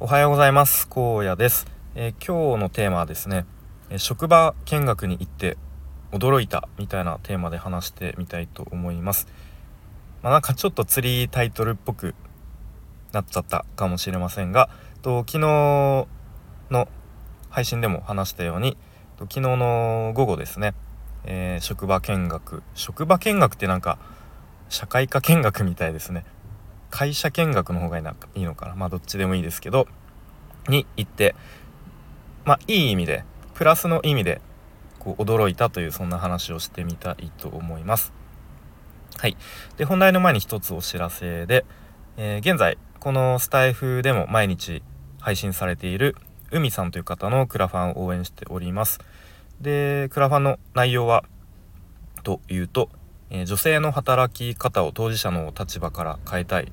おはようございます。荒野です、えー、今日のテーマはですね、え職場見学に行って驚いたみたいなテーマで話してみたいと思います。まあ、なんかちょっと釣りタイトルっぽくなっちゃったかもしれませんがと昨日の配信でも話したように昨日の午後ですね、えー、職場見学。職場見学ってなんか社会科見学みたいですね。会社見学の方がいいのかな？まあどっちでもいいですけどに行ってまあいい意味でプラスの意味でこう驚いたというそんな話をしてみたいと思います。はい。で本題の前に一つお知らせで、えー、現在このスタイフでも毎日配信されている海さんという方のクラファンを応援しております。でクラファンの内容はというと、え、女性の働き方を当事者の立場から変えたい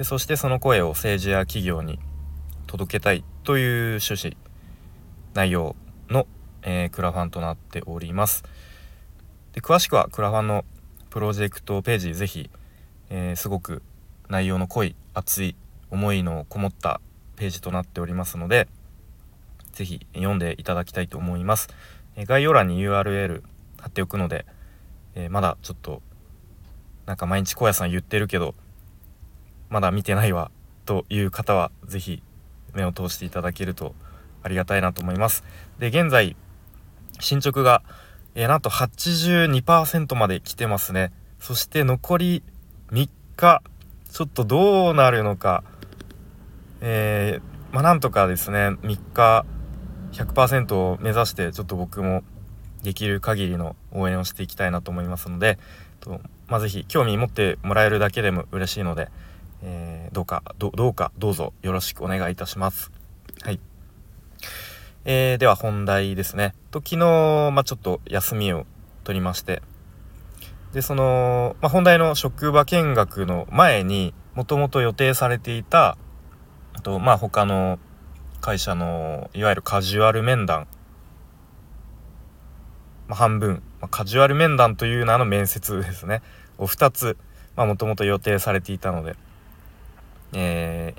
でそしてその声を政治や企業に届けたいという趣旨内容の、えー、クラファンとなっております。で詳しくはクラファンのプロジェクトページぜひ、えー、すごく内容の濃い熱い思いのこもったページとなっておりますので是非読んでいただきたいと思います、え、概要欄に URL 貼っておくので、えまだちょっとなんか毎日小屋さん言ってるけどまだ見てないわという方は是非目を通していただけるとありがたいなと思います。で現在進捗が、えー、なんと82%まで来てますね。そして残り3日ちょっとどうなるのかえー、まあなんとかですね3日100%を目指してちょっと僕もできる限りの応援をしていきたいなと思いますのでと、まあ、是非興味持ってもらえるだけでも嬉しいのでえー、どうかどうかどうぞよろしくお願いいたします。はい。えー、では本題ですね。と昨日、まあ、ちょっと休みを取りましてでその、まあ、本題の職場見学の前にもともと予定されていたとまあ他の会社のいわゆるカジュアル面談、まあ、半分、まあ、カジュアル面談という名の面接ですねを2つまあもともと予定されていたのでえ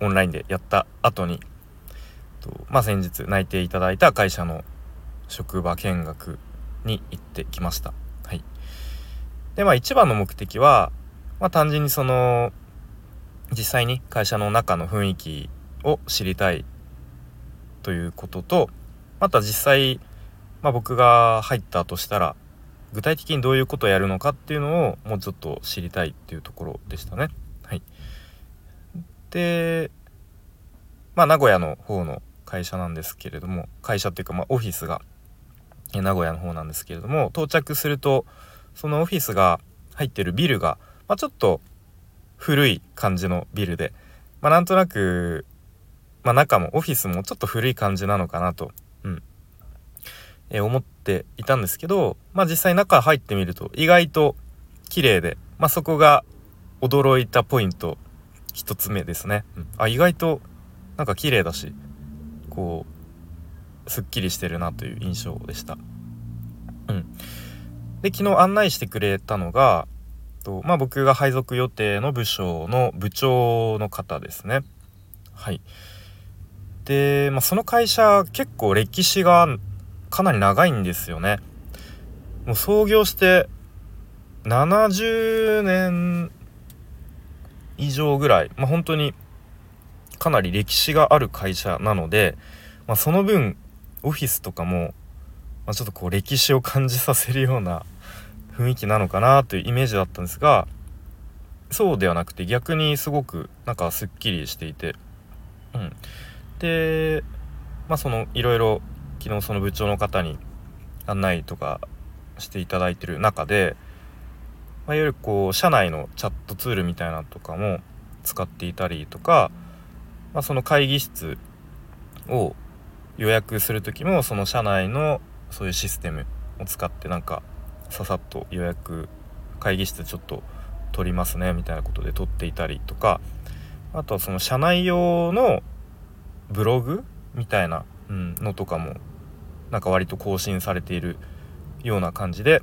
ー、オンラインでやった後にとまあ先日内定いただいた会社の職場見学に行ってきました。はい、でまあ一番の目的は、まあ、単純にその実際に会社の中の雰囲気を知りたいということとまた実際、まあ、僕が入ったとしたら具体的にどういうことをやるのかっていうのをもうちょっと知りたいっていうところでしたね。でまあ名古屋の方の会社なんですけれども会社っていうかまあオフィスが名古屋の方なんですけれども到着するとそのオフィスが入ってるビルが、まあ、ちょっと古い感じのビルで、まあ、なんとなく、まあ、中もオフィスもちょっと古い感じなのかなと、うん。えー、思っていたんですけど、まあ、実際中入ってみると意外と綺麗で、まあ、そこが驚いたポイント1つ目ですね、うん、あ意外となんか綺麗だしこうすっきりしてるなという印象でした。うん。で昨日案内してくれたのがとまあ僕が配属予定の部署の部長の方ですね。はい。で、まあ、その会社結構歴史がかなり長いんですよね。もう創業して70年以上ぐらい、まあ、本当にかなり歴史がある会社なので、まあ、その分オフィスとかも、まあ、ちょっとこう歴史を感じさせるような 雰囲気なのかなというイメージだったんですがそうではなくて逆にすごくなんかすっきりしていて、うん、でまあそのいろいろ昨日その部長の方に案内とかしていただいてる中でまあ、いわゆるこう社内のチャットツールみたいなとかも使っていたりとか、まあ、その会議室を予約する時もその社内のそういうシステムを使ってなんかささっと予約会議室ちょっと取りますねみたいなことで取っていたりとかあとはその社内用のブログみたいな、うん、のとかもなんか割と更新されているような感じで、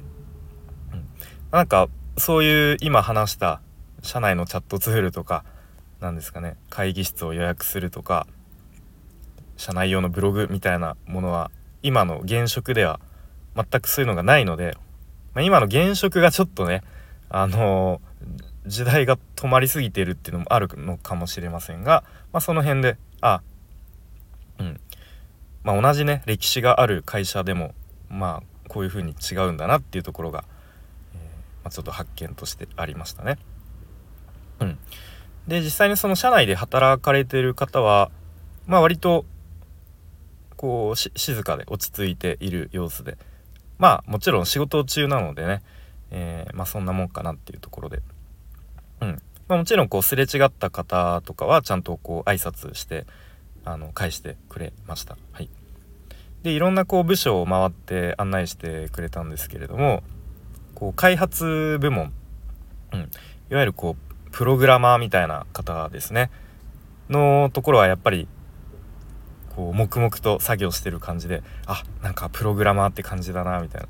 うん、なんかそういう今話した社内のチャットツールとか何ですかね。会議室を予約するとか社内用のブログみたいなものは今の現職では全くそういうのがないので、まあ、今の現職がちょっとねあのー、時代が止まりすぎてるっていうのもあるのかもしれませんが、まあ、その辺であうん。まあ同じね歴史がある会社でもまあこういう風に違うんだなっていうところが、ちょっと発見としてありましたね。うん、で実際にその社内で働かれてる方はまあ割とこう静かで落ち着いている様子で。まあもちろん仕事中なのでね、えー、まあそんなもんかなっていうところで、うん。まあ、もちろんこうすれ違った方とかはちゃんとこう挨拶してあの返してくれました。はい、でいろんなこう部署を回って案内してくれたんですけれどもこう開発部門、うん、いわゆるこうプログラマーみたいな方ですね。のところはやっぱりこう黙々と作業してる感じであなんかプログラマーって感じだなみたいな。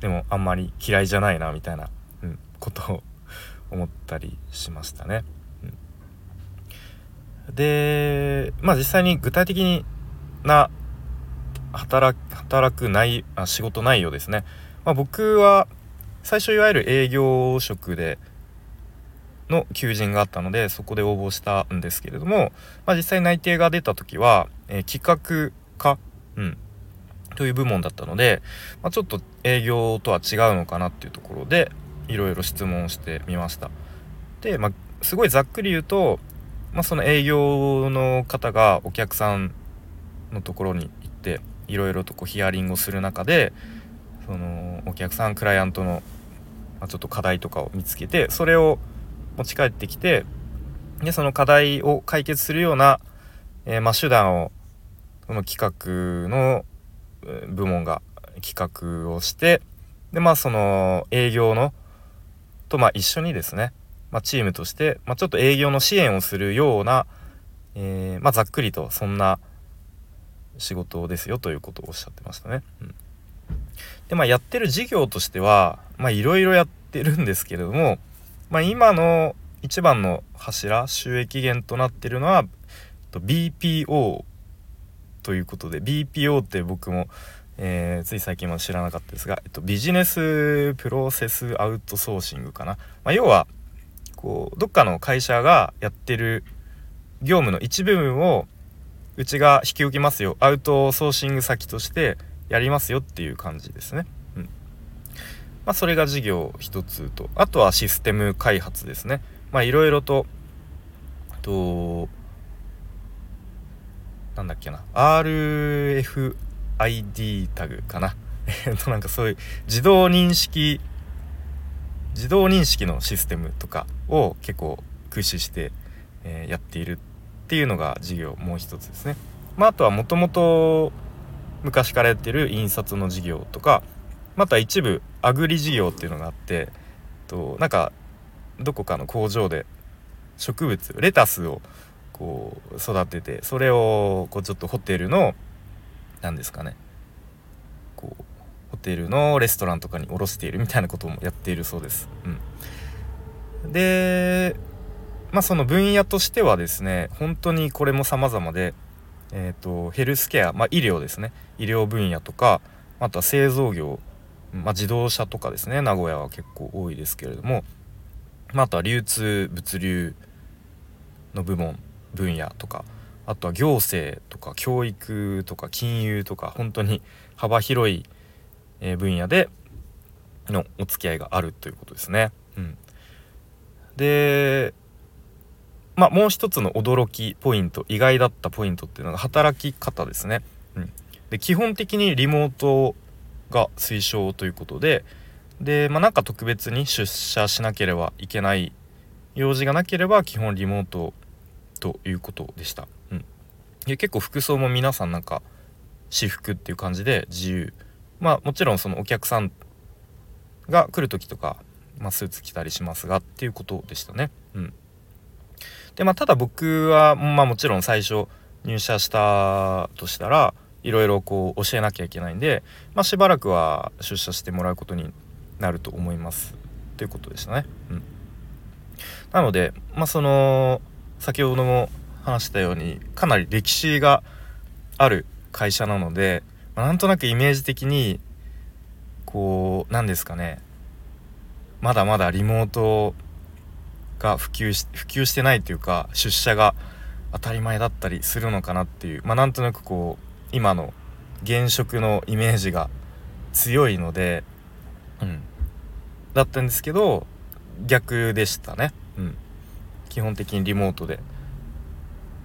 でもあんまり嫌いじゃないなみたいな、うん、ことを思ったりしましたね。うん、でまあ実際に具体的な働働く内あ仕事内容ですね、まあ、僕は最初いわゆる営業職での求人があったのでそこで応募したんですけれども、まあ、実際内定が出た時は、えー、企画課、うん、という部門だったので、まあ、ちょっと営業とは違うのかなっていうところでいろいろ質問してみました。で、まあ、すごいざっくり言うと、まあ、その営業の方がお客さんのところに行っていろいろとこうヒアリングをする中でそのお客さんクライアントの、まあ、ちょっと課題とかを見つけてそれを持ち帰ってきてでその課題を解決するような、えー、まあ、手段をその企画の部門が企画をしてでまあその営業のとまあ一緒にですね、まあ、チームとして、まあ、ちょっと営業の支援をするような、えー、まあ、ざっくりとそんな仕事ですよということをおっしゃってましたね。うん、でまあやってる事業としてはいろいろやってるんですけれども、まあ、今の一番の柱収益源となってるのは BPO ということで BPO って僕も、えー、つい最近まで知らなかったですが、えっと、ビジネスプロセスアウトソーシングかな、まあ、要はこうどっかの会社がやってる業務の一部分をうちが引き受けますよ。アウトソーシング先としてやりますよっていう感じですね。うんまあ、それが事業一つとあとはシステム開発ですねまあいろいろととなんだっけな RFID タグかな えっとなんかそういう自動認識自動認識のシステムとかを結構駆使して、えー、やっているっていうのが事業もう一つですね。まあ、あとはもともと昔からやってる印刷の事業とかまた一部アグリ事業っていうのがあってとなんかどこかの工場で植物レタスをこう育ててそれをこうちょっとホテルの何ですかねこうホテルのレストランとかに卸しているみたいなこともやっているそうです。うん、でまあその分野としてはですね本当にこれも様々で、えーと、ヘルスケア、まあ、医療ですね。医療分野とかあとは製造業まあ、自動車とかですね。名古屋は結構多いですけれども、まあ、あとは流通物流の部門分野とかあとは行政とか教育とか金融とか本当に幅広い分野でのお付き合いがあるということですね。うん、でまあもう一つの驚きポイント意外だったポイントっていうのが働き方ですね。うん、で基本的にリモートが推奨ということでで、まあ、なんか特別に出社しなければいけない用事がなければ基本リモートということでした。うん、で結構服装も皆さんなんか私服っていう感じで自由まあもちろんそのお客さんが来る時とか、まあ、スーツ着たりしますがっていうことでしたね。うん、でまあただ僕はまあもちろん最初入社したとしたらいろいろこう教えなきゃいけないんで、まあ、しばらくは出社してもらうことになると思います。ということでしたね。うん、なので、まあ、その先ほども話したようにかなり歴史がある会社なので、まあ、なんとなくイメージ的にこう何ですかね。まだまだリモートが普及し普及してないというか出社が当たり前だったりするのかなっていうまあなんとなくこう今の現職のイメージが強いのでうん。だったんですけど逆でしたね。うん。基本的にリモートで。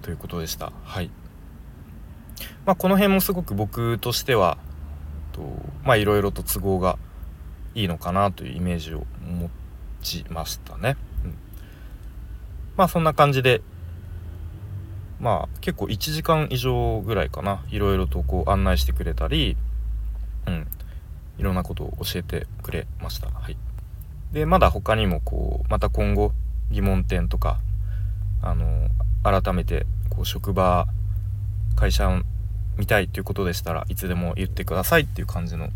ということでした。はい。まあこの辺もすごく僕としてはとまあいろいろと都合がいいのかなというイメージを持ちましたね、まあそんな感じでまあ結構1時間以上ぐらいかな。いろいろとこう案内してくれたりうん。いろんなことを教えてくれました。はい。でまだ他にもこうまた今後疑問点とかあの改めてこう職場会社見たいということでしたらいつでも言ってくださいっていう感じの、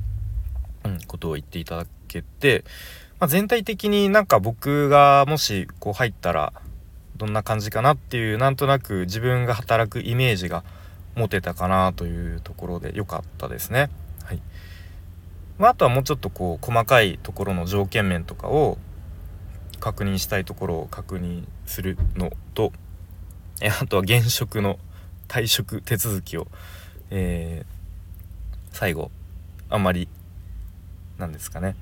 うん、ことを言っていただけて、まあ、全体的になんか僕がもしこう入ったらどんな感じかなっていうなんとなく自分が働くイメージが持てたかなというところで良かったですね。はいまあ、あとはもうちょっとこう細かいところの条件面とかを確認したいところを確認するのとえあとは現職の退職手続きを、えー、最後あんまりなんですかね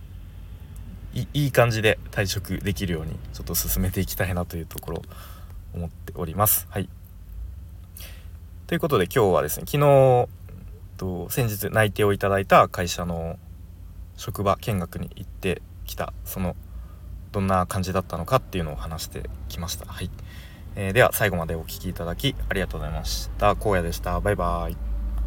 いい感じで退職できるようにちょっと進めていきたいなというところ思っております。はいということで今日はですね昨日と先日内定をいただいた会社の職場見学に行ってきたそのどんな感じだったのかっていうのを話してきました。はい、えー、では最後までお聴きいただきありがとうございました。荒野でした。バイバイ。